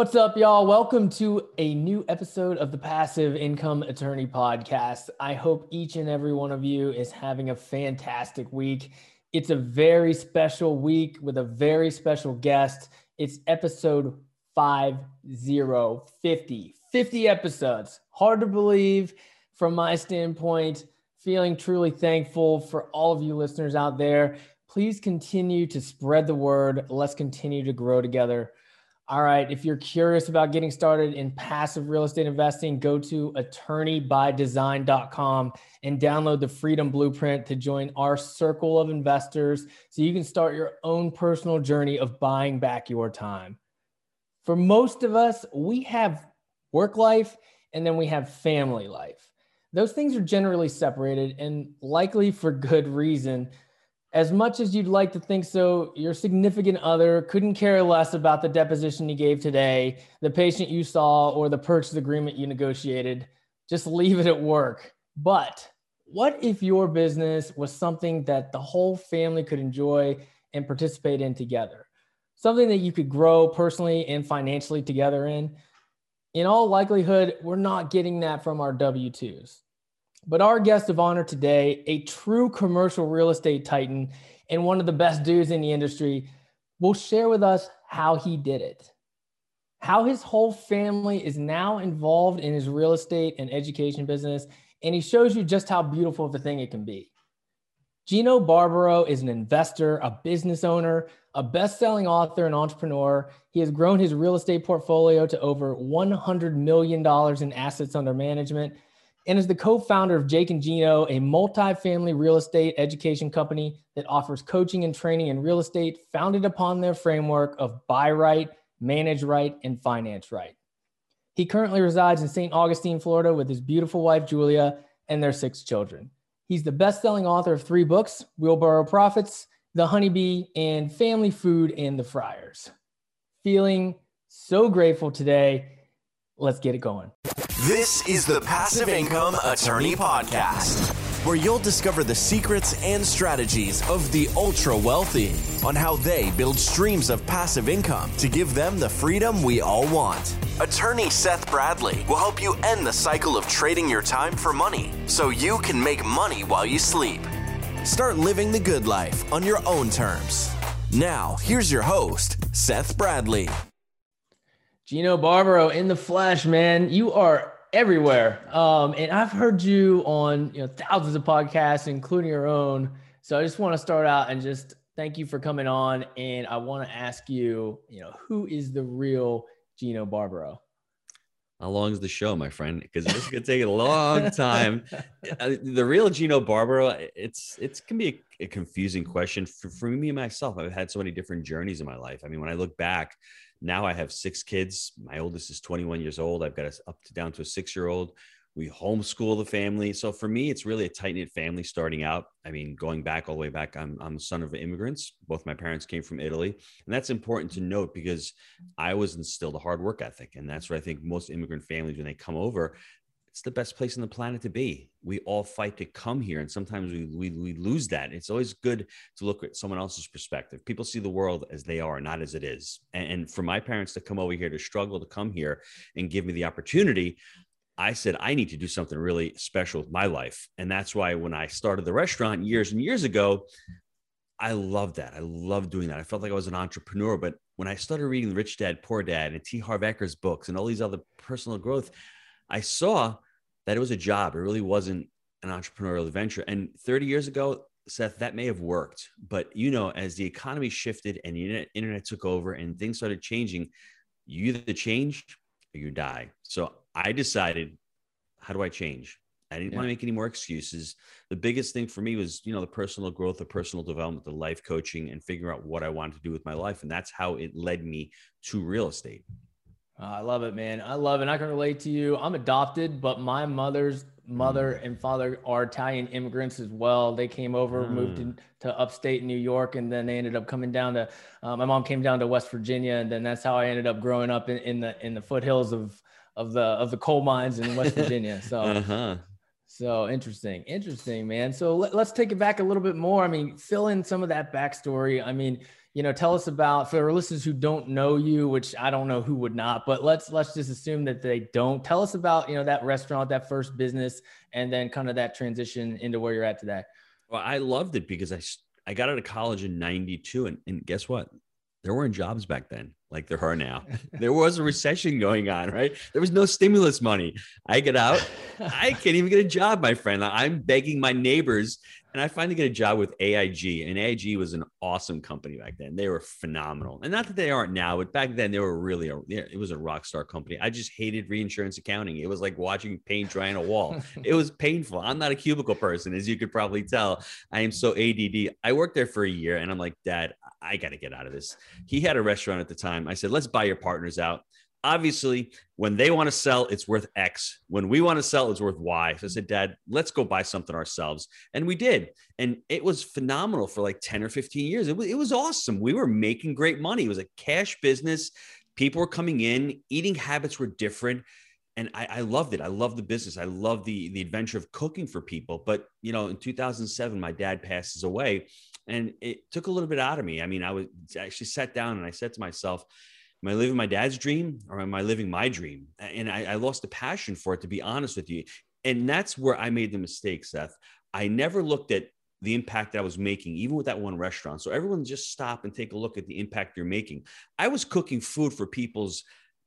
What's up, y'all? Welcome to a new episode of the Passive Income Attorney Podcast. I hope each and every one of you is having a fantastic week. It's a very special week with a very special guest. It's episode 50, 50 episodes. Hard to believe from my standpoint. Feeling truly thankful for all of you listeners out there. Please continue to spread the word. Let's continue to grow together. All right. If you're curious about getting started in passive real estate investing, go to attorneybydesign.com and download the Freedom Blueprint to join our circle of investors so you can start your own personal journey of buying back your time. For most of us, we have work life and then we have family life. Those things are generally separated and likely for good reason as much as you'd like to think so, your significant other couldn't care less about the deposition you gave today, the patient you saw, or the purchase agreement you negotiated. Just leave it at work. But what if your business was something that the whole family could enjoy and participate in together? Something that you could grow personally and financially together in? In all likelihood, we're not getting that from our W 2s. But our guest of honor today, a true commercial real estate titan and one of the best dudes in the industry, will share with us how he did it, how his whole family is now involved in his real estate and education business, and he shows you just how beautiful of a thing it can be. Gino Barbaro is an investor, a business owner, a best-selling author and entrepreneur. He has grown his real estate portfolio to over $100 million in assets under management and is the co-founder of Jake and Gino, a multi-family real estate education company that offers coaching and training in real estate founded upon their framework of buy right, manage right, and finance right. He currently resides in St. Augustine, Florida with his beautiful wife Julia and their six children. He's the best-selling author of three books, Wheelbarrow Profits, The Honeybee, and Family Food and the Friars. Feeling so grateful today. Let's get it going. This is the Passive Income Attorney Podcast, where you'll discover the secrets and strategies of the ultra wealthy on how they build streams of passive income to give them the freedom we all want. Attorney Seth Bradley will help you end the cycle of trading your time for money so you can make money while you sleep. Start living the good life on your own terms. Now, here's your host, Seth Bradley. Gino Barbaro in the flesh, man. You are everywhere. Um, and I've heard you on you know thousands of podcasts, including your own. So I just want to start out and just thank you for coming on. And I want to ask you, you know, who is the real Gino Barbaro? How long is the show, my friend? Because this could take a long time. Uh, the real Gino Barbaro, it's it's can be a, a confusing question for, for me myself. I've had so many different journeys in my life. I mean, when I look back, now I have six kids. My oldest is 21 years old. I've got us up to down to a six year old. We homeschool the family. So for me, it's really a tight knit family starting out. I mean, going back all the way back, I'm, I'm the son of immigrants. Both my parents came from Italy. And that's important to note because I was instilled a hard work ethic. And that's what I think most immigrant families, when they come over, it's the best place on the planet to be. We all fight to come here, and sometimes we, we, we lose that. It's always good to look at someone else's perspective. People see the world as they are, not as it is. And, and for my parents to come over here to struggle to come here and give me the opportunity, I said, I need to do something really special with my life. And that's why when I started the restaurant years and years ago, I loved that. I loved doing that. I felt like I was an entrepreneur. But when I started reading Rich Dad, Poor Dad and T. Harv Eker's books and all these other personal growth, I saw that it was a job. It really wasn't an entrepreneurial venture. And 30 years ago, Seth, that may have worked. But you know, as the economy shifted and the internet, internet took over and things started changing, you either change or you die. So I decided, how do I change? I didn't yeah. want to make any more excuses. The biggest thing for me was, you know, the personal growth, the personal development, the life coaching, and figuring out what I wanted to do with my life. And that's how it led me to real estate. Uh, I love it, man. I love it. I can relate to you. I'm adopted, but my mother's mother mm. and father are Italian immigrants as well. They came over, mm. moved to, to, upstate New York, and then they ended up coming down to. Uh, my mom came down to West Virginia, and then that's how I ended up growing up in, in the in the foothills of of the of the coal mines in West Virginia. So. uh-huh. So interesting, interesting, man. So let, us take it back a little bit more. I mean, fill in some of that backstory. I mean, you know, tell us about for listeners who don't know you, which I don't know who would not, but let's let's just assume that they don't. Tell us about you know that restaurant, that first business, and then kind of that transition into where you're at today. Well, I loved it because I I got out of college in '92, and, and guess what? There weren't jobs back then like there are now. there was a recession going on, right? There was no stimulus money. I get out, I can't even get a job, my friend. I'm begging my neighbors and I finally get a job with AIG, and AIG was an awesome company back then. They were phenomenal, and not that they aren't now, but back then they were really a, it was a rock star company. I just hated reinsurance accounting. It was like watching paint dry on a wall. it was painful. I'm not a cubicle person, as you could probably tell. I am so ADD. I worked there for a year, and I'm like, Dad, I got to get out of this. He had a restaurant at the time. I said, Let's buy your partners out. Obviously when they want to sell it's worth x. When we want to sell it's worth y. So i said dad let's go buy something ourselves. And we did. And it was phenomenal for like 10 or 15 years. It was, it was awesome. We were making great money. It was a cash business. People were coming in. Eating habits were different. And I, I loved it. I loved the business. I loved the the adventure of cooking for people. But you know, in 2007, my dad passes away, and it took a little bit out of me. I mean, I was actually sat down and I said to myself, am I living my dad's dream or am I living my dream? And I, I lost the passion for it, to be honest with you. And that's where I made the mistake, Seth. I never looked at the impact that I was making, even with that one restaurant. So everyone just stop and take a look at the impact you're making. I was cooking food for people's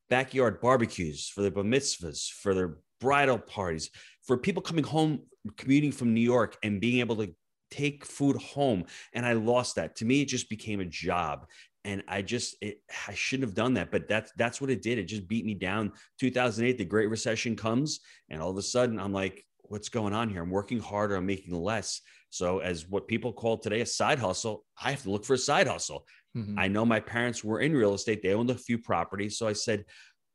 backyard barbecues, for their bar mitzvahs, for their bridal parties, for people coming home, commuting from New York and being able to take food home. And I lost that. To me, it just became a job and I just it, I shouldn't have done that, but that's that's what it did. It just beat me down. 2008, the Great Recession comes, and all of a sudden I'm like, what's going on here? I'm working harder, I'm making less. So as what people call today a side hustle, I have to look for a side hustle. Mm-hmm. I know my parents were in real estate; they owned a few properties, so I said,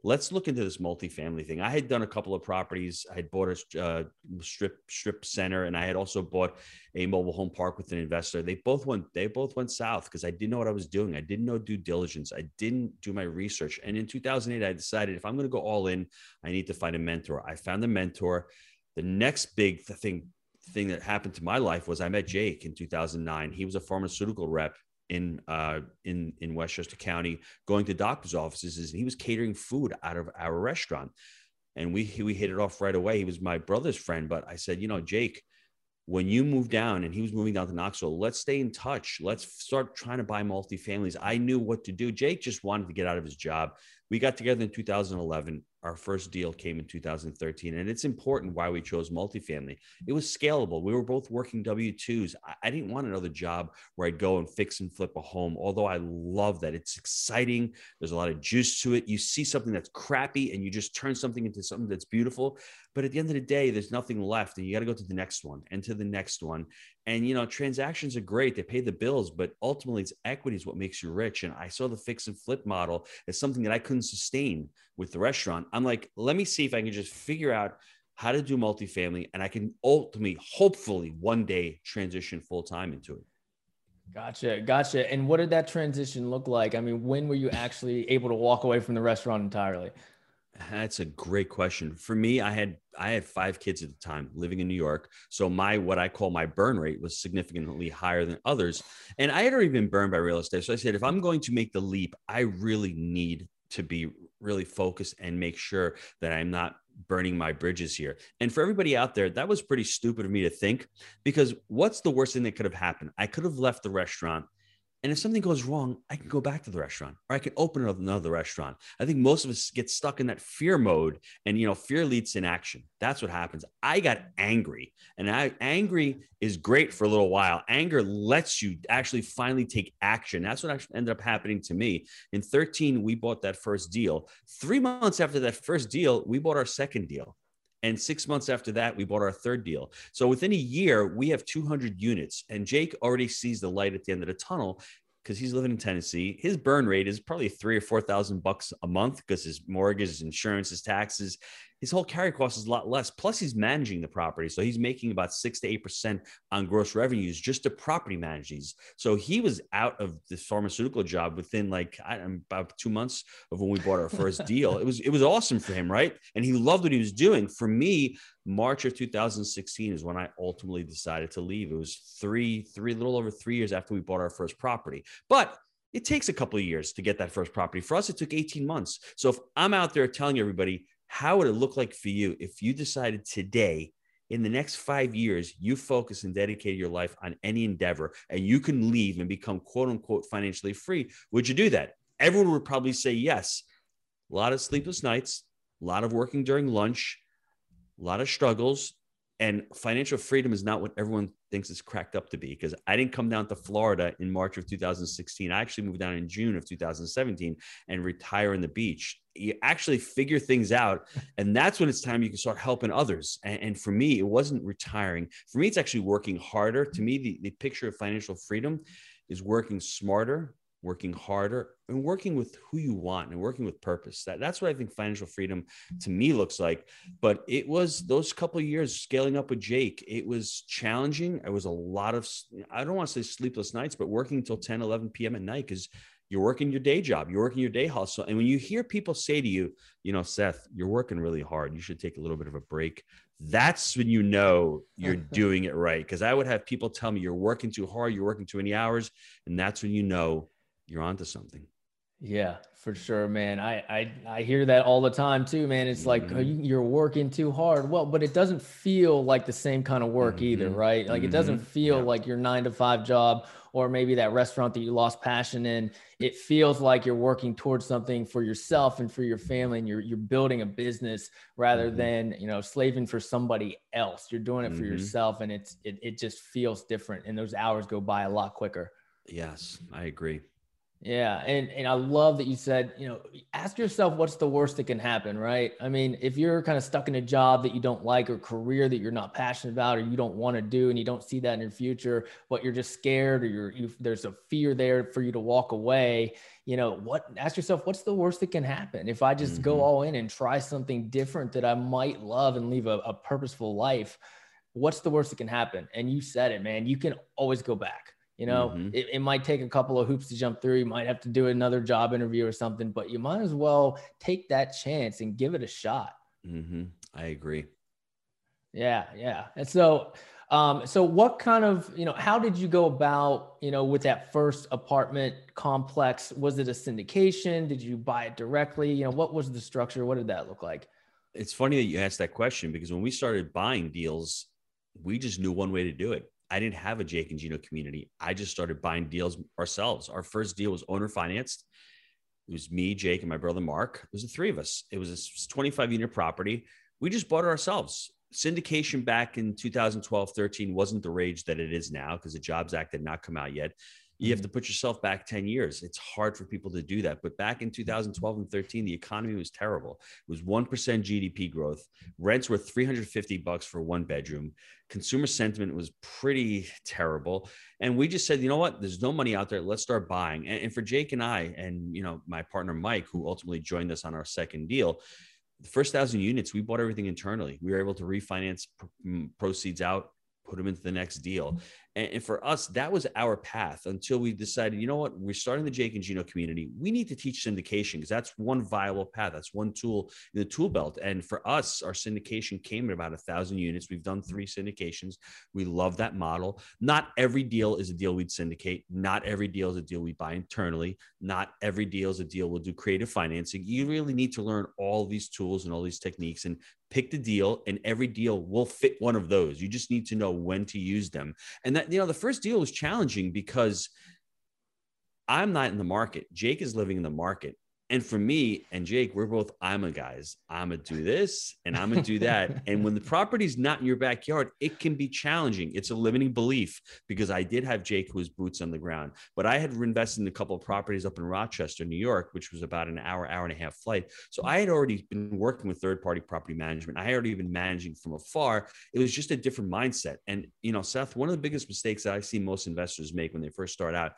let's look into this multifamily thing. I had done a couple of properties. I had bought a uh, strip strip center, and I had also bought a mobile home park with an investor. They both went they both went south because I didn't know what I was doing. I didn't know due diligence. I didn't do my research. And in 2008, I decided if I'm going to go all in, I need to find a mentor. I found a mentor. The next big thing thing that happened to my life was I met Jake in 2009. He was a pharmaceutical rep in uh, in in Westchester County, going to doctors' offices, is he was catering food out of our restaurant, and we we hit it off right away. He was my brother's friend, but I said, you know, Jake, when you move down, and he was moving down to Knoxville, let's stay in touch. Let's start trying to buy multifamilies. I knew what to do. Jake just wanted to get out of his job. We got together in 2011 our first deal came in 2013 and it's important why we chose multifamily. It was scalable. We were both working w2s I, didn't want another job where i'd go and fix and flip a home although i love that. It's exciting. There's a lot of juice to it. You see something that's crappy and you just turn something into something that's beautiful but at the end of the day there's nothing left and you got to go to the next one and to the next one and you know transactions are great they pay the bills but ultimately it's equity is what makes you rich and i saw the fix and flip model as something that i couldn't sustain with the restaurant I'm like, let me see if I can just figure out how to do multifamily and I can ultimately, hopefully, one day transition full time into it. Gotcha. Gotcha. And what did that transition look like? I mean, when were you actually able to walk away from the restaurant entirely? That's a great question. For me, I had I had five kids at the time living in New York. So my what I call my burn rate was significantly higher than others. And I had already been burned by real estate. So I said, if I'm going to make the leap, I really need to be really focused and make sure that I'm not burning my bridges here. And for everybody out there, that was pretty stupid of me to think because what's the worst thing that could have happened? I could have left the restaurant and if something goes wrong, I can go back to the restaurant or I can open another restaurant. I think most of us get stuck in that fear mode and, you know, fear leads to inaction. That's what happens. I got angry and I, angry is great for a little while. Anger lets you actually finally take action. That's what actually ended up happening to me. In 13, we bought that first deal. Three months after that first deal, we bought our second deal. And six months after that, we bought our third deal. So within a year, we have 200 units. And Jake already sees the light at the end of the tunnel because he's living in Tennessee. His burn rate is probably three or four thousand bucks a month because his mortgage, his insurance, his taxes, his whole carry cost is a lot less. Plus, he's managing the property. So he's making about six to 8% on gross revenues just to property manage these. So he was out of this pharmaceutical job within like I, about two months of when we bought our first deal. It was, it was awesome for him, right? And he loved what he was doing. For me, March of 2016 is when I ultimately decided to leave. It was three, three, little over three years after we bought our first property. But it takes a couple of years to get that first property. For us, it took 18 months. So if I'm out there telling everybody, how would it look like for you if you decided today, in the next five years, you focus and dedicate your life on any endeavor and you can leave and become quote unquote financially free? Would you do that? Everyone would probably say yes. A lot of sleepless nights, a lot of working during lunch, a lot of struggles, and financial freedom is not what everyone thinks it's cracked up to be because I didn't come down to Florida in March of 2016. I actually moved down in June of 2017 and retire in the beach. You actually figure things out. And that's when it's time you can start helping others. And, and for me, it wasn't retiring. For me, it's actually working harder. To me, the, the picture of financial freedom is working smarter working harder and working with who you want and working with purpose. That, that's what i think financial freedom to me looks like. But it was those couple of years scaling up with jake it was challenging. It was a lot of i don't want to say sleepless nights but working until 10 11 p.m at night because you're working your day job you're working your day hustle. And when you hear people say to you you know seth you're working really hard you should take a little bit of a break that's when you know you're doing it right. Because i would have people tell me you're working too hard you're working too many hours and that's when you know you're onto something. Yeah, for sure, man. I I, I hear that all the time too, man. It's like mm-hmm. you're working too hard. Well, but it doesn't feel like the same kind of work mm-hmm. either, right? Like mm-hmm. it doesn't mm-hmm. feel yeah. like your nine to five job or maybe that restaurant that you lost passion in. It feels like you're working towards something for yourself and for your family, and you're you're building a business rather mm-hmm. than you know slaving for somebody else. You're doing it for mm-hmm. yourself, and it's it it just feels different, and those hours go by a lot quicker. Yes, I agree. Yeah, and and I love that you said, you know, ask yourself what's the worst that can happen, right? I mean, if you're kind of stuck in a job that you don't like or career that you're not passionate about or you don't want to do and you don't see that in your future, but you're just scared or you're you, there's a fear there for you to walk away, you know, what ask yourself what's the worst that can happen if I just mm-hmm. go all in and try something different that I might love and leave a, a purposeful life? What's the worst that can happen? And you said it, man. You can always go back you know, mm-hmm. it, it might take a couple of hoops to jump through. You might have to do another job interview or something, but you might as well take that chance and give it a shot. Mm-hmm. I agree. Yeah, yeah. And so, um, so what kind of, you know, how did you go about, you know, with that first apartment complex? Was it a syndication? Did you buy it directly? You know, what was the structure? What did that look like? It's funny that you asked that question because when we started buying deals, we just knew one way to do it. I didn't have a Jake and Gino community. I just started buying deals ourselves. Our first deal was owner financed. It was me, Jake, and my brother Mark. It was the three of us. It was a 25 unit property. We just bought it ourselves. Syndication back in 2012, 13 wasn't the rage that it is now because the Jobs Act had not come out yet you have mm-hmm. to put yourself back 10 years. It's hard for people to do that. But back in 2012 and 13, the economy was terrible. It was 1% GDP growth. Rents were 350 bucks for one bedroom. Consumer sentiment was pretty terrible. And we just said, you know what? There's no money out there. Let's start buying. And, and for Jake and I, and you know, my partner Mike, who ultimately joined us on our second deal, the first thousand units, we bought everything internally. We were able to refinance proceeds out put them into the next deal. And, and, for us, that was our path until we decided, you know what, we're starting the Jake and Gino community. We need to teach syndication because that's one viable path. That's one tool in the tool belt. And for us, our syndication came at about a thousand units. We've done three syndications. We love that model. Not every deal is a deal we'd syndicate. Not every deal is a deal we buy internally. Not every deal is a deal we'll do creative financing. You really need to learn all these tools and all these techniques and pick the deal and every deal will fit one of those you just need to know when to use them and that you know the first deal was challenging because i'm not in the market. Jake is living in the market and for me and Jake, we're both I'm a guys. I'm gonna do this and I'm gonna do that. and when the property's not in your backyard, it can be challenging. It's a limiting belief because I did have Jake who was boots on the ground, but I had invested in a couple of properties up in Rochester, New York, which was about an hour, hour and a half flight. So I had already been working with third party property management. I had already been managing from afar. It was just a different mindset. And you know, Seth, one of the biggest mistakes that I see most investors make when they first start out,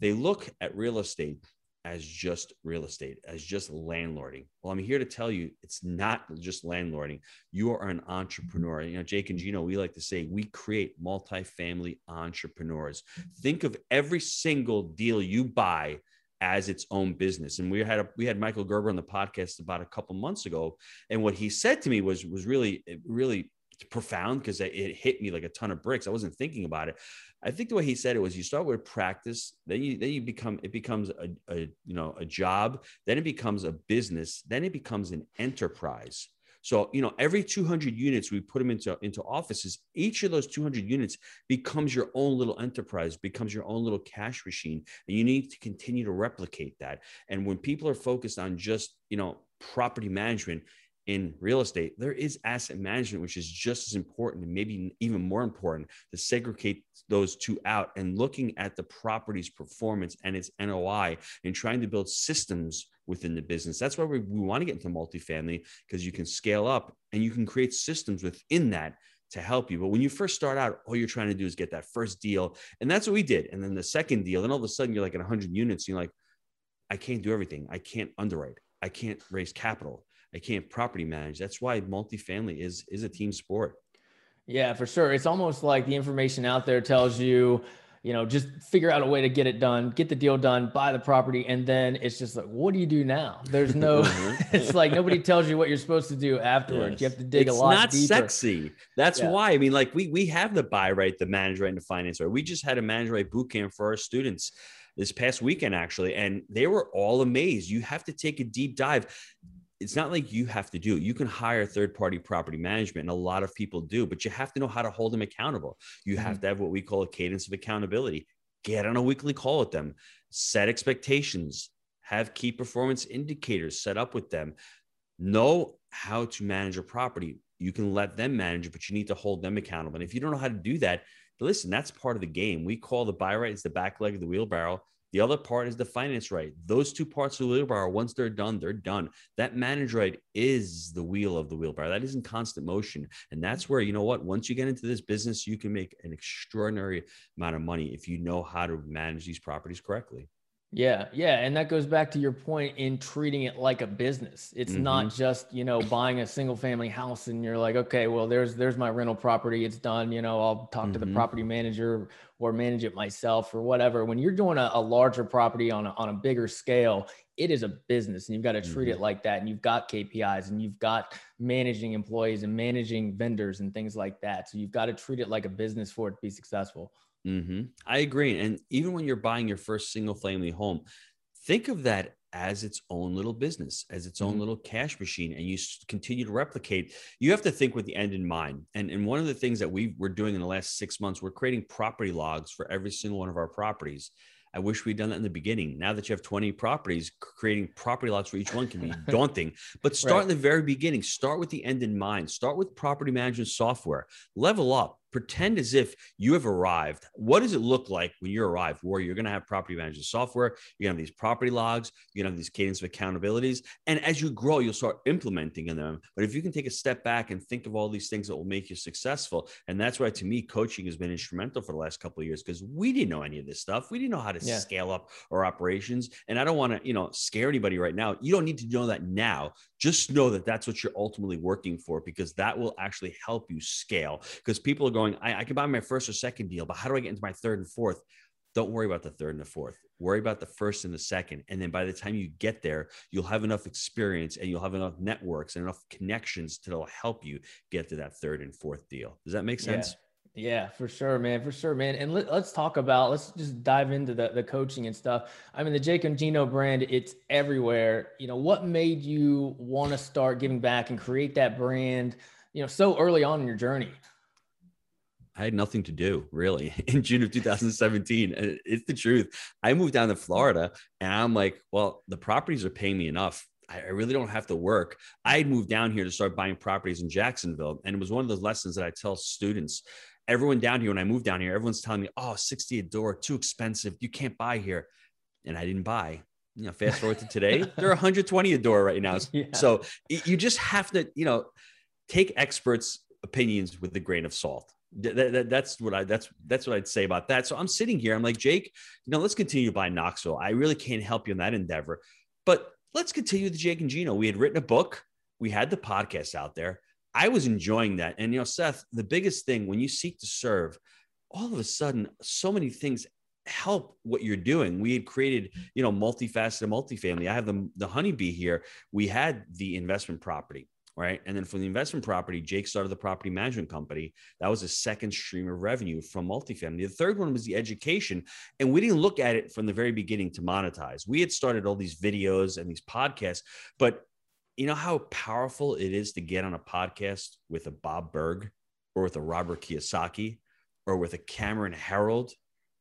they look at real estate as just real estate, as just landlording. Well, I'm here to tell you it's not just landlording. You are an entrepreneur. You know, Jake and Gino, we like to say we create multifamily entrepreneurs. Think of every single deal you buy as its own business. And we had a, we had Michael Gerber on the podcast about a couple months ago, and what he said to me was was really really profound because it hit me like a ton of bricks. I wasn't thinking about it. I think the way he said it was you start with practice, then you then you become it becomes a, a you know a job, then it becomes a business, then it becomes an enterprise. So, you know, every 200 units we put them into, into offices, each of those 200 units becomes your own little enterprise, becomes your own little cash machine. And you need to continue to replicate that. And when people are focused on just, you know, property management, in real estate, there is asset management, which is just as important and maybe even more important to segregate those two out and looking at the property's performance and its NOI and trying to build systems within the business. That's why we, we want to get into multifamily because you can scale up and you can create systems within that to help you. But when you first start out, all you're trying to do is get that first deal. And that's what we did. And then the second deal, and all of a sudden you're like at 100 units. you're like, I can't do everything. I can't underwrite. I can't raise capital. I can't property manage. That's why multifamily is is a team sport. Yeah, for sure. It's almost like the information out there tells you you know, just figure out a way to get it done, get the deal done, buy the property, and then it's just like, what do you do now? There's no, mm-hmm. it's like nobody tells you what you're supposed to do afterwards. Yes. You have to dig it's a lot. It's not deeper. sexy. That's yeah. why. I mean, like we we have the buy right, the manage right, and the finance right. We just had a manage right boot camp for our students this past weekend actually, and they were all amazed. You have to take a deep dive it's not like you have to do it. You can hire third party property management, and a lot of people do, but you have to know how to hold them accountable. You mm-hmm. have to have what we call a cadence of accountability. Get on a weekly call with them, set expectations, have key performance indicators set up with them, know how to manage a property. You can let them manage it, but you need to hold them accountable. And if you don't know how to do that, listen, that's part of the game. We call the buy right, it's the back leg of the wheelbarrow. The other part is the finance right. Those two parts of the wheelbarrow, once they're done, they're done. That manage right is the wheel of the wheelbarrow. That is in constant motion. And that's where, you know what, once you get into this business, you can make an extraordinary amount of money if you know how to manage these properties correctly. Yeah, yeah, and that goes back to your point in treating it like a business. It's mm-hmm. not just, you know, buying a single family house and you're like, okay, well, there's there's my rental property, it's done, you know, I'll talk mm-hmm. to the mm-hmm. property manager or manage it myself or whatever. When you're doing a, a, larger property on a, on a bigger scale, it is a business and you've got to treat mm-hmm. it like that and you've got KPIs and you've got managing employees and managing vendors and things like that. So you've got to treat it like a business for it to be successful. Mm-hmm. I agree. And even when you're buying your first single family home, think of that as its own little business, as its own mm-hmm. little cash machine, and you continue to replicate. You have to think with the end in mind. And, and one of the things that we we're doing in the last six months, we're creating property logs for every single one of our properties. I wish we'd done that in the beginning. Now that you have 20 properties, creating property logs for each one can be daunting. But start right. in the very beginning. Start with the end in mind. Start with property management software. Level up pretend as if you have arrived. What does it look like when you arrive? Where you're going to have property management software, you're going to have these property logs, you're going to have these cadence of accountabilities. And as you grow, you'll start implementing in them. But if you can take a step back and think of all these things that will make you successful, and that's why to me, coaching has been instrumental for the last couple of years because we didn't know any of this stuff. We didn't know how to yeah. scale up our operations. And I don't want to, you know, scare anybody right now. You don't need to know that now. Just know that that's what you're ultimately working for because that will actually help you scale. Because people are going, I, I can buy my first or second deal, but how do I get into my third and fourth? Don't worry about the third and the fourth. Worry about the first and the second. And then by the time you get there, you'll have enough experience and you'll have enough networks and enough connections to help you get to that third and fourth deal. Does that make sense? Yeah. Yeah, for sure, man. For sure, man. And let, us talk about, let's just dive into the, the coaching and stuff. I mean, the Jake and Gino brand, it's everywhere. You know, what made you want to start giving back and create that brand, you know, so early on in your journey? I had nothing to do really in June of 2017. It's the truth. I moved down to Florida and I'm like, well, the properties are paying me enough. I really don't have to work. I had moved down here to start buying properties in Jacksonville. And it was one of those lessons that I tell students. Everyone down here, when I moved down here, everyone's telling me, oh, 60 a door, too expensive. You can't buy here. And I didn't buy. You know, fast forward to today, they're 120 a door right now. Yeah. So you just have to, you know, take experts' opinions with a grain of salt that, that, that's what I that's that's what I'd say about that. So I'm sitting here. I'm like Jake. You know, let's continue to buy Knoxville. I really can't help you in that endeavor, but let's continue the Jake and Gino. We had written a book. We had the podcast out there. I was enjoying that. And you know, Seth, the biggest thing when you seek to serve, all of a sudden, so many things help what you're doing. We had created, you know, multifaceted multifamily. I have the the honeybee here. We had the investment property right? And then from the investment property, Jake started the property management company. That was a second stream of revenue from multifamily. The third one was the education. And we didn't look at it from the very beginning to monetize. We had started all these videos and these podcasts, but you know how powerful it is to get on a podcast with a Bob Burg or with a Robert Kiyosaki or with a Cameron Herold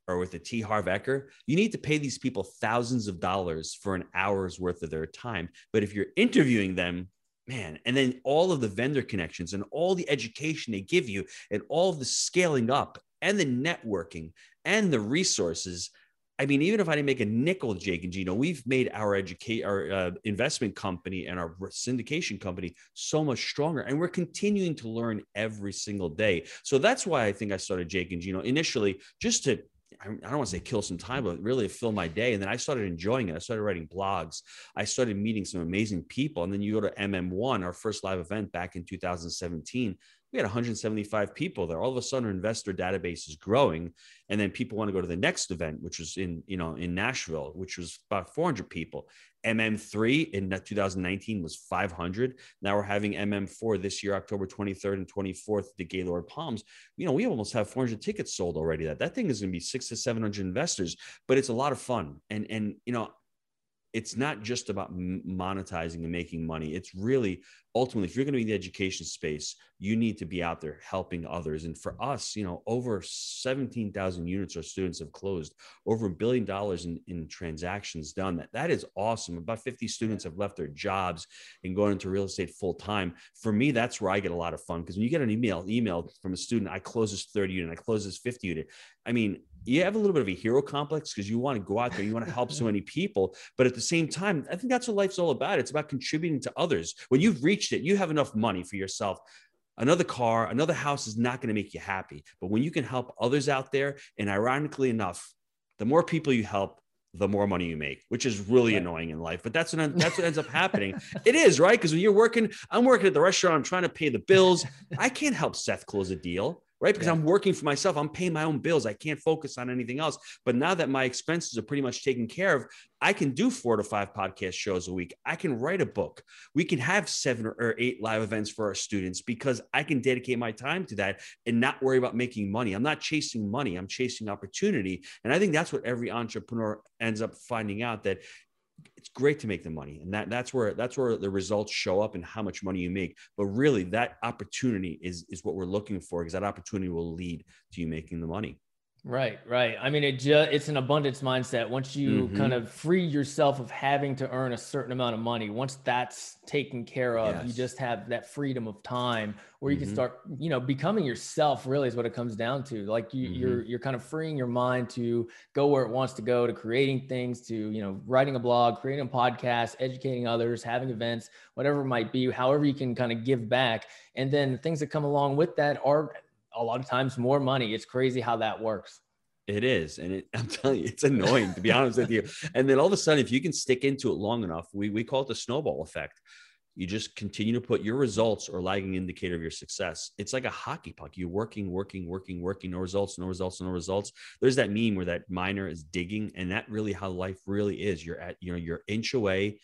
or with a T. Harv Eker, you need to pay these people thousands of dollars for an hour's worth of their time. But if you're interviewing them, man, and then all of the vendor connections and all the education they give you and all the scaling up and the networking and the resources. I mean, even if I didn't make a nickel, Jake and Gino, we've made our educate our uh, investment company and our syndication company so much stronger, and we're continuing to learn every single day. So that's why I think I started Jake and Gino initially, just to I don't want to say kill some time, but really fill my day. And then I started enjoying it. I started writing blogs. I started meeting some amazing people. And then you go to MM1, our first live event back in 2017 we had 175 people there. All of a sudden, our investor database is growing, and then people want to go to the next event, which was in you know in Nashville, which was about 400 people. MM3 in 2019 was 500. Now we're having MM4 this year, October 23rd and 24th, the Gaylord Palms. You know, we almost have 400 tickets sold already. That that thing is going to be six to 700 investors, but it's a lot of fun. And and you know, it's not just about monetizing and making money. It's really ultimately, if you're going to be in the education space, you need to be out there helping others. And for us, you know, over 17,000 units our students have closed, over a billion dollars in, in transactions done. That that is awesome. About 50 students have left their jobs and gone into real estate full time. For me, that's where I get a lot of fun because when you get an email email from a student, I close this 30 unit, I close this 50 unit. I mean, you have a little bit of a hero complex because you want to go out there, you want to help so many people. But at the same time, I think that's what life's all about. It's about contributing to others. When you've reached it, you have enough money for yourself. Another car, another house is not going to make you happy. But when you can help others out there, and ironically enough, the more people you help, the more money you make, which is really right. annoying in life. But that's what that's what ends up happening. it is right because when you're working, I'm working at the restaurant, I'm trying to pay the bills. I can't help Seth close a deal right? Because yeah. I'm working for myself. I'm paying my own bills. I can't focus on anything else. But now that my expenses are pretty much taken care of, I can do four to five podcast shows a week. I can write a book. We can have seven or eight live events for our students because I can dedicate my time to that and not worry about making money. I'm not chasing money, I'm chasing opportunity. And I think that's what every entrepreneur ends up finding out that it's great to make the money and that that's where that's where the results show up and how much money you make. But really that opportunity is is what we're looking for because that opportunity will lead to you making the money Right, right. I mean, it just it's an abundance mindset. Once you mm-hmm. kind of free yourself of having to earn a certain amount of money, once that's taken care of, yes. you just have that freedom of time where you mm-hmm. can start, you know, becoming yourself. Really, is what it comes down to. Like you, mm-hmm. you're you're kind of freeing your mind to go where it wants to go, to creating things, to you know, writing a blog, creating a podcast, educating others, having events, whatever it might be. However, you can kind of give back, and then things that come along with that are a lot of times more money. It's crazy how that works. It is. And it, I'm telling you, it's annoying to be honest with you. And then all of a sudden, if you can stick into it long enough, we, we call it the snowball effect. You just continue to put your results or lagging indicator of your success. It's like a hockey puck. You're working, working, working, working, no results, no results, no results. There's that meme where that miner is digging, and that really how life really is. You're at, you know, you're inch away,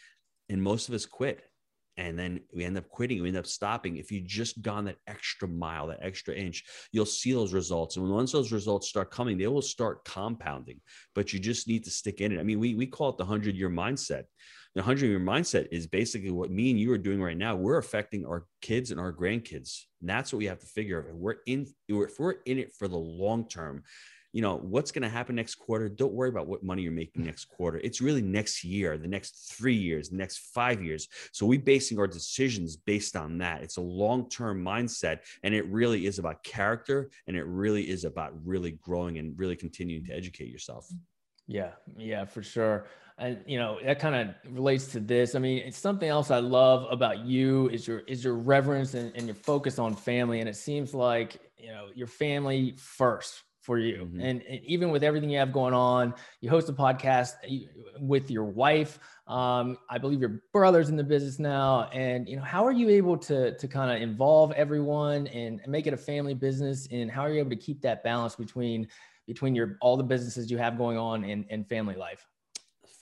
and most of us quit and then we end up quitting, we end up stopping. If you just gone that extra mile, that extra inch, you'll see those results. And once those results start coming, they will start compounding, but you just need to stick in it. I mean, we, we call it the 100 year mindset. The 100 year mindset is basically what me and you are doing right now. We're affecting our kids and our grandkids. And that's what we have to figure out. We're in, if we're in it for the long term, you know what's going to happen next quarter? Don't worry about what money you're making next quarter. It's really next year the next three years the next five years. So we basing our decisions based on that. It's a long-term mindset and it really is about character and it really is about really growing and really continuing to educate yourself. Yeah yeah for sure. And you know that kind of relates to this. I mean it's something else i love about you is your is your reverence and, and your focus on family. And it seems like you know your family first for you. Mm-hmm. And, and, even with everything you have going on, you host a podcast with your wife. Um, I believe your brother's in the business now. And you know, how are you able to to kind of involve everyone and make it a family business? And how are you able to keep that balance between between your all the businesses you have going on and, and family life?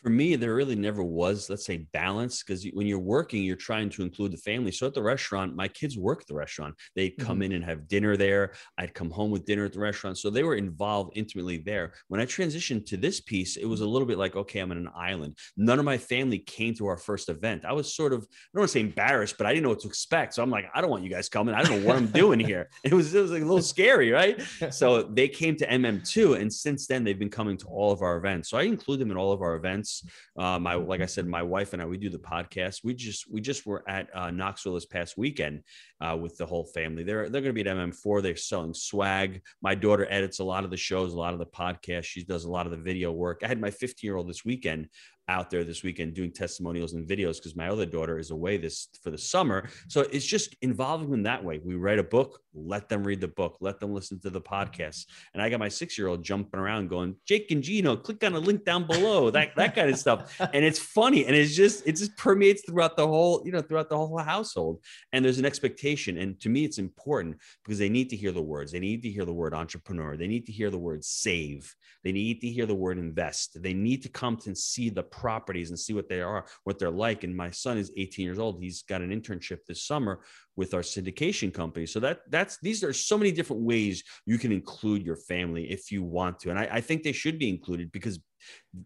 For me, there really never was, let's say, balance because when you're working, you're trying to include the family. So at the restaurant, my kids work at the restaurant. They'd come mm-hmm. in and have dinner there. I'd come home with dinner at the restaurant. So they were involved intimately there. When I transitioned to this piece, it was a little bit like, okay, I'm on an island. None of my family came to our first event. I was sort of, I don't want to say embarrassed, but I didn't know what to expect. So I'm like, I don't want you guys coming. I don't know what I'm doing here. It was, it was like a little scary, right? So they came to MM2. And since then, they've been coming to all of our events. So I include them in all of our events. Uh, my like I said, my wife and I we do the podcast. We just we just were at uh, Knoxville this past weekend uh, with the whole family. They're they're going to be at MM4. They're selling swag. My daughter edits a lot of the shows, a lot of the podcasts. She does a lot of the video work. I had my 15 year old this weekend out there this weekend doing testimonials and videos because my other daughter is away this for the summer. So it's just involving them that way. We write a book, let them read the book, let them listen to the podcast. And I got my six year old jumping around going, Jake and Gino, click on the link down below, that that kind of stuff. And it's funny and it's just it just permeates throughout the whole, you know, throughout the whole household. And there's an expectation. And to me, it's important because they need to hear the words. They need to hear the word entrepreneur. They need to hear the word save. They need to hear the word invest. They need to come to see the properties and see what they are, what they're like. And my son is 18 years old. He's got an internship this summer with our syndication company. So that that's these are so many different ways you can include your family if you want to. And I, I think they should be included because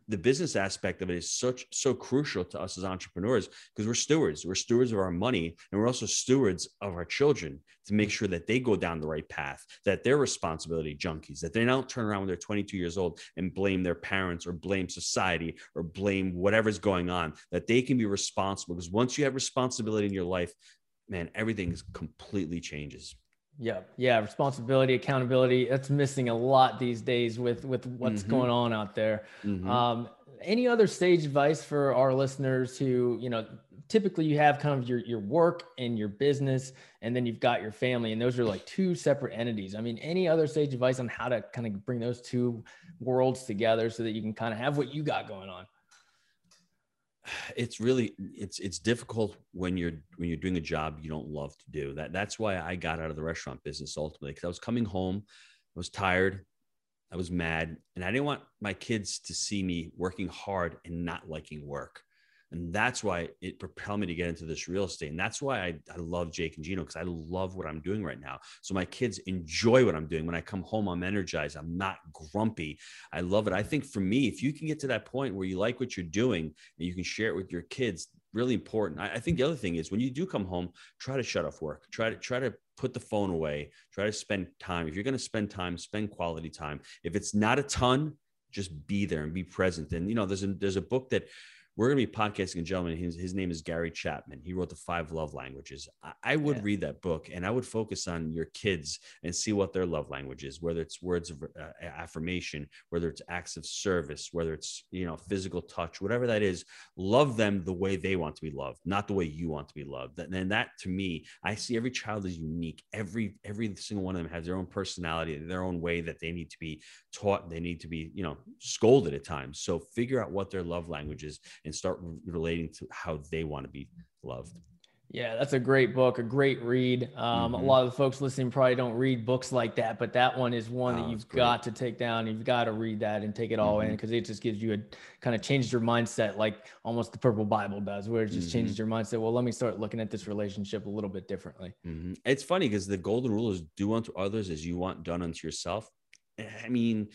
the business aspect of it is such so crucial to us as entrepreneurs because we're stewards we're stewards of our money and we're also stewards of our children to make sure that they go down the right path that they're responsibility junkies that they don't turn around when they're 22 years old and blame their parents or blame society or blame whatever's going on that they can be responsible because once you have responsibility in your life man everything completely changes yeah, yeah, responsibility, accountability. That's missing a lot these days with with what's mm-hmm. going on out there. Mm-hmm. Um, any other sage advice for our listeners who, you know, typically you have kind of your your work and your business, and then you've got your family, and those are like two separate entities. I mean, any other sage advice on how to kind of bring those two worlds together so that you can kind of have what you got going on? It's really it's it's difficult when you're when you're doing a job you don't love to do. That that's why i got out of the restaurant business ultimately because i was coming home i was tired i was mad and i didn't want my kids to see me working hard and not liking work and that's why it propelled me to get into this real estate. And that's why I, I love Jake and Gino because I love what I'm doing right now. So my kids enjoy what I'm doing. When I come home, I'm energized. I'm not grumpy. I love it. I think for me, if you can get to that point where you like what you're doing and you can share it with your kids, really important. I, I think the other thing is when you do come home, try to shut off work. Try to try to put the phone away. Try to spend time. If you're going to spend time, spend quality time. If it's not a ton, just be there and be present. And you know, there's a there's a book that we're going to be podcasting a gentleman. His, his name is Gary Chapman. He wrote the five love languages. I, I would yeah. read that book and I would focus on your kids and see what their love language is, whether it's words of uh, affirmation, whether it's acts of service, whether it's, you know, physical touch, whatever that is, love them the way they want to be loved, not the way you want to be loved. And then that to me, I see every child is unique. Every, every single one of them has their own personality, their own way that they need to be taught. They need to be, you know, scolded at times. So figure out what their love language is and start relating to how they want to be loved. Yeah, that's a great book, a great read. Um, mm-hmm. A lot of the folks listening probably don't read books like that, but that one is one oh, that you've got to take down. You've got to read that and take it all mm-hmm. in because it just gives you a kind of changes your mindset, like almost the Purple Bible does, where it just mm-hmm. changes your mindset. Well, let me start looking at this relationship a little bit differently. Mm-hmm. It's funny because the golden rule is do unto others as you want done unto yourself. I mean,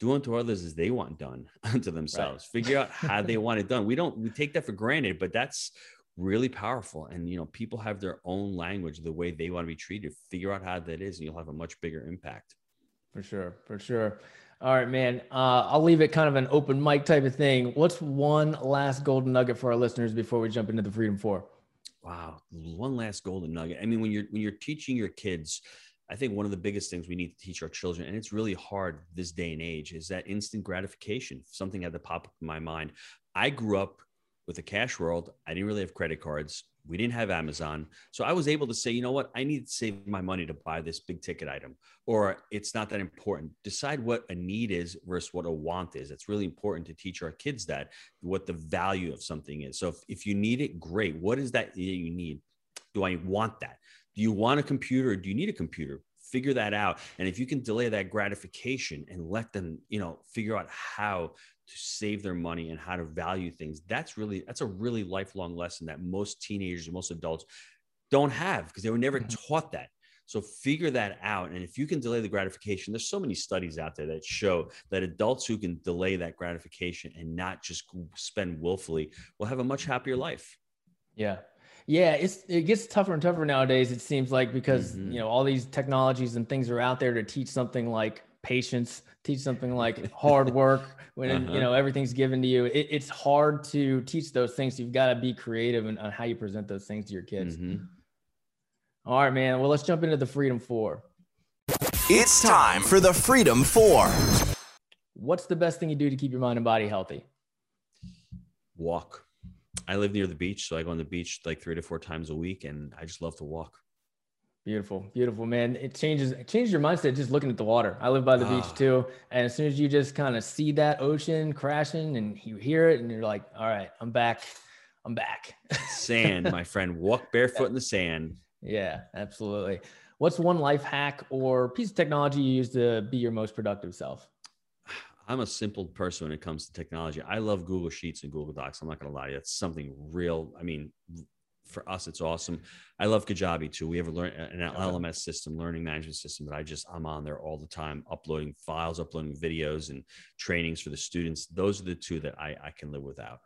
do unto others as they want done unto themselves. Right. Figure out how they want it done. We don't we take that for granted, but that's really powerful. And you know, people have their own language, the way they want to be treated. Figure out how that is, and you'll have a much bigger impact. For sure, for sure. All right, man. Uh, I'll leave it kind of an open mic type of thing. What's one last golden nugget for our listeners before we jump into the Freedom Four? Wow, one last golden nugget. I mean, when you're when you're teaching your kids I think one of the biggest things we need to teach our children, and it's really hard this day and age, is that instant gratification. Something had to pop up in my mind. I grew up with a cash world. I didn't really have credit cards. We didn't have Amazon. So I was able to say, you know what? I need to save my money to buy this big ticket item, or it's not that important. Decide what a need is versus what a want is. It's really important to teach our kids that, what the value of something is. So if, if you need it, great. What is that you need? Do I want that? Do you want a computer or do you need a computer? Figure that out. And if you can delay that gratification and let them, you know, figure out how to save their money and how to value things. That's really that's a really lifelong lesson that most teenagers, most adults don't have because they were never mm-hmm. taught that. So figure that out. And if you can delay the gratification, there's so many studies out there that show that adults who can delay that gratification and not just spend willfully will have a much happier life. Yeah. Yeah, it's it gets tougher and tougher nowadays. It seems like because mm-hmm. you know all these technologies and things are out there to teach something like patience, teach something like hard work when uh-huh. you know everything's given to you. It, it's hard to teach those things. You've got to be creative on how you present those things to your kids. Mm-hmm. All right, man. Well, let's jump into the Freedom Four. It's time for the Freedom Four. What's the best thing you do to keep your mind and body healthy? Walk. I live near the beach, so I go on the beach like three to four times a week, and I just love to walk. Beautiful, beautiful, man. It changes it changes your mindset just looking at the water. I live by the beach ah. too, and as soon as you just kind of see that ocean crashing and you hear it, and you're like, "All right, I'm back. I'm back." sand, my friend. Walk barefoot in the sand. Yeah, absolutely. What's one life hack or piece of technology you use to be your most productive self? I'm a simple person when it comes to technology. I love Google Sheets and Google Docs. I'm not going to lie. It's something real. I mean, for us, it's awesome. I love Kajabi too. We have a learn an LMS system, learning management system that I just I'm on there all the time, uploading files, uploading videos, and trainings for the students. Those are the two that I, I can live without.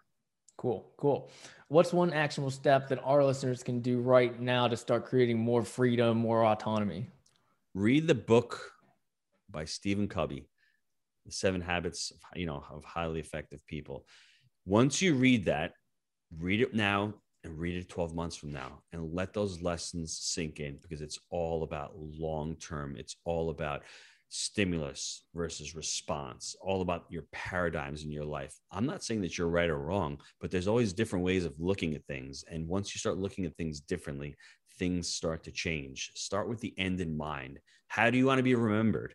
Cool, cool. What's one actionable step that our listeners can do right now to start creating more freedom, more autonomy? Read the book by Stephen Covey the seven habits you know of highly effective people. Once you read that read it now and read it 12 months from now and let those lessons sink in because it's all about long term. It's all about stimulus versus response all about your paradigms in your life. I'm not saying that you're right or wrong but there's always different ways of looking at things. And once you start looking at things differently things start to change. Start with the end in mind. How do you want to be remembered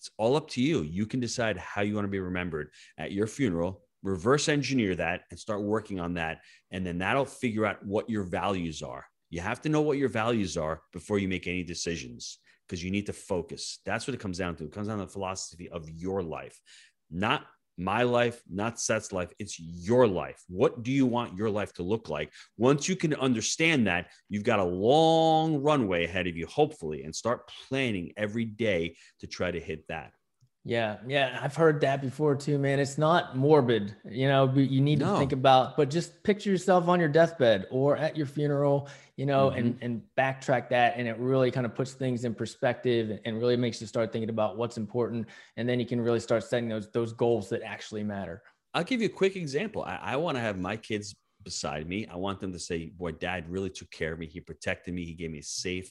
it's all up to you. You can decide how you want to be remembered at your funeral, reverse engineer that and start working on that. And then that'll figure out what your values are. You have to know what your values are before you make any decisions because you need to focus. That's what it comes down to. It comes down to the philosophy of your life, not my life, not Seth's life. It's your life. What do you want your life to look like? Once you can understand that, you've got a long runway ahead of you, hopefully, and start planning every day to try to hit that. Yeah, yeah, I've heard that before too, man. It's not morbid, you know, you need no. to think about, but just picture yourself on your deathbed or at your funeral, you know, mm-hmm. and and backtrack that and it really kind of puts things in perspective and really makes you start thinking about what's important and then you can really start setting those those goals that actually matter. I'll give you a quick example. I, I want to have my kids beside me. I want them to say, "Boy, dad really took care of me. He protected me. He gave me a safe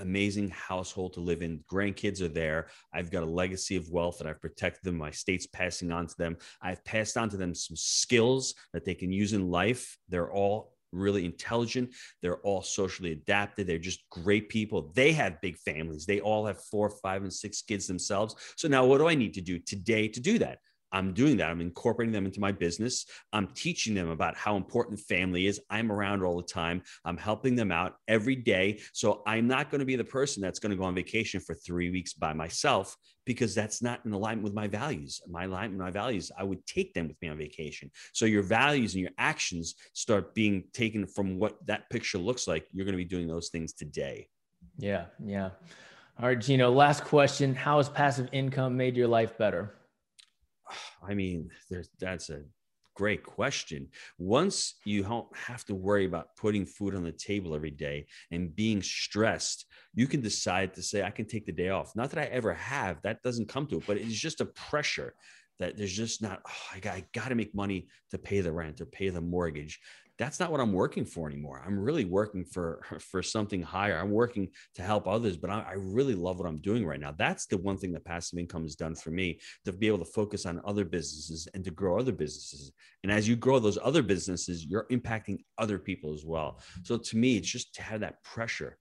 amazing household to live in. Grandkids are there. I've got a legacy of wealth that I've protected them. My state's passing on to them. I've passed on to them some skills that they can use in life. They're all really intelligent. They're all socially adapted. They're just great people. They have big families. They all have four, five, and six kids themselves. So now what do I need to do today to do that? I'm doing that. I'm incorporating them into my business. I'm teaching them about how important family is. I'm around all the time. I'm helping them out every day. So I'm not going to be the person that's going to go on vacation for three weeks by myself because that's not in alignment with my values. My alignment, my values, I would take them with me on vacation. So your values and your actions start being taken from what that picture looks like. You're going to be doing those things today. Yeah. Yeah. All right, Gino, last question. How has passive income made your life better? I mean, there's that's a great question. Once you don't have to worry about putting food on the table every day and being stressed, you can decide to say, I can take the day off. Not that I ever have, that doesn't come to it, but it's just a pressure that there's just not, oh, I got, I got to make money to pay the rent or pay the mortgage that's not what I'm working for anymore. I'm really working for for something higher. I'm working to help others, but I, I, really love what I'm doing right now. That's the one thing that passive income has done for me to be able to focus on other businesses and to grow other businesses. And as you grow those other businesses, you're impacting other people as well. So to me, it's just to have that pressure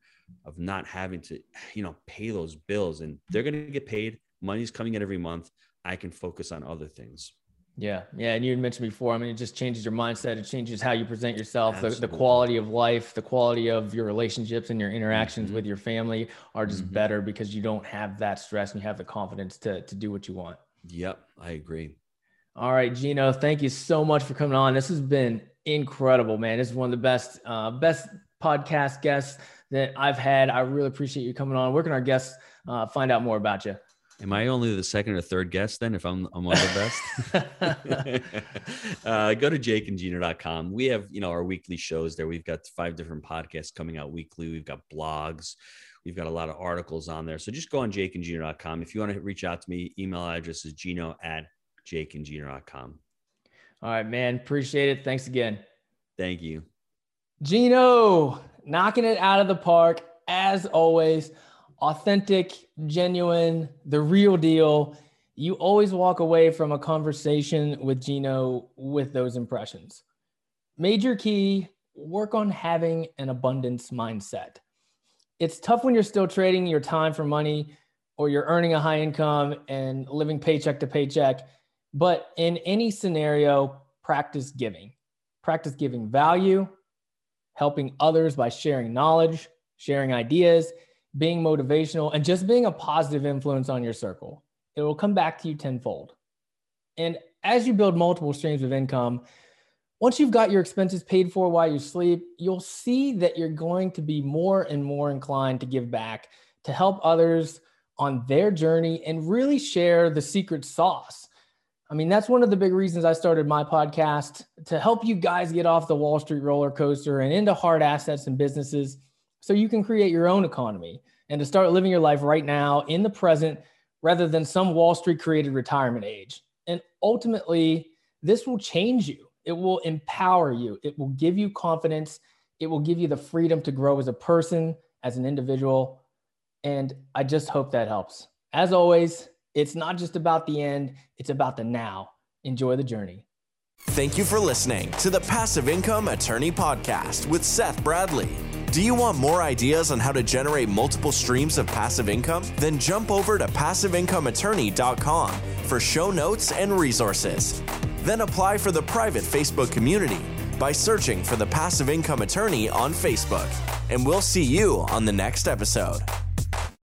of not having to, you know, pay those bills, and they're going to get paid. Money's coming in every month. I can focus on other things. Yeah, yeah, and you mentioned before. I mean, it just changes your mindset. It changes how you present yourself. The, the, quality of life, the quality of your relationships and your interactions mm-hmm. with your family are just mm-hmm. better because you don't have that stress and you have the confidence to to do what you want. Yep, I agree. All right, Gino, thank you so much for coming on. This has been incredible, man. This is one of the best, uh, best podcast guests that I've had. I really appreciate you coming on. Where can our guests uh, find out more about you? Am I only the second or third guest then if I'm, I'm one of the best? uh, go to jakeandgino.com. We have, you know, our weekly shows there. We've got five different podcasts coming out weekly. We've got blogs. We've got a lot of articles on there. So just go on jakeandgino.com. If you want to reach out to me, email address is gino at jakeandgino.com. All right, man. Appreciate it. Thanks again. Thank you. Gino, knocking it out of the park as always. Authentic, genuine, the real deal. You always walk away from a conversation with Gino with those impressions. Major key work on having an abundance mindset. It's tough when you're still trading your time for money or you're earning a high income and living paycheck to paycheck. But in any scenario, practice giving. Practice giving value, helping others by sharing knowledge, sharing ideas, being motivational, and just being a positive influence on your circle. It will come back to you tenfold. And as you build multiple streams of income, once you've got your expenses paid for while you sleep, you'll see that you're going to be more and more inclined to give back, to help others on their journey, and really share the secret sauce. I mean, that's one of the big reasons I started my podcast to help you guys get off the Wall Street roller coaster and into hard assets and businesses so you can create your own economy and to start living your life right now in the present rather than some Wall Street created retirement age. And ultimately, this will change you. It will empower you. It will give you confidence. It will give you the freedom to grow as a person, as an individual. And I just hope that helps. As always, it's not just about the end, it's about the now. Enjoy the journey. Thank you for listening to the Passive Income Attorney Podcast with Seth Bradley. Do you want more ideas on how to generate multiple streams of passive income? Then jump over to passiveincomeattorney.com for show notes and resources. Then apply for the private Facebook community by searching for the Passive Income Attorney on Facebook. And we'll see you on the next episode.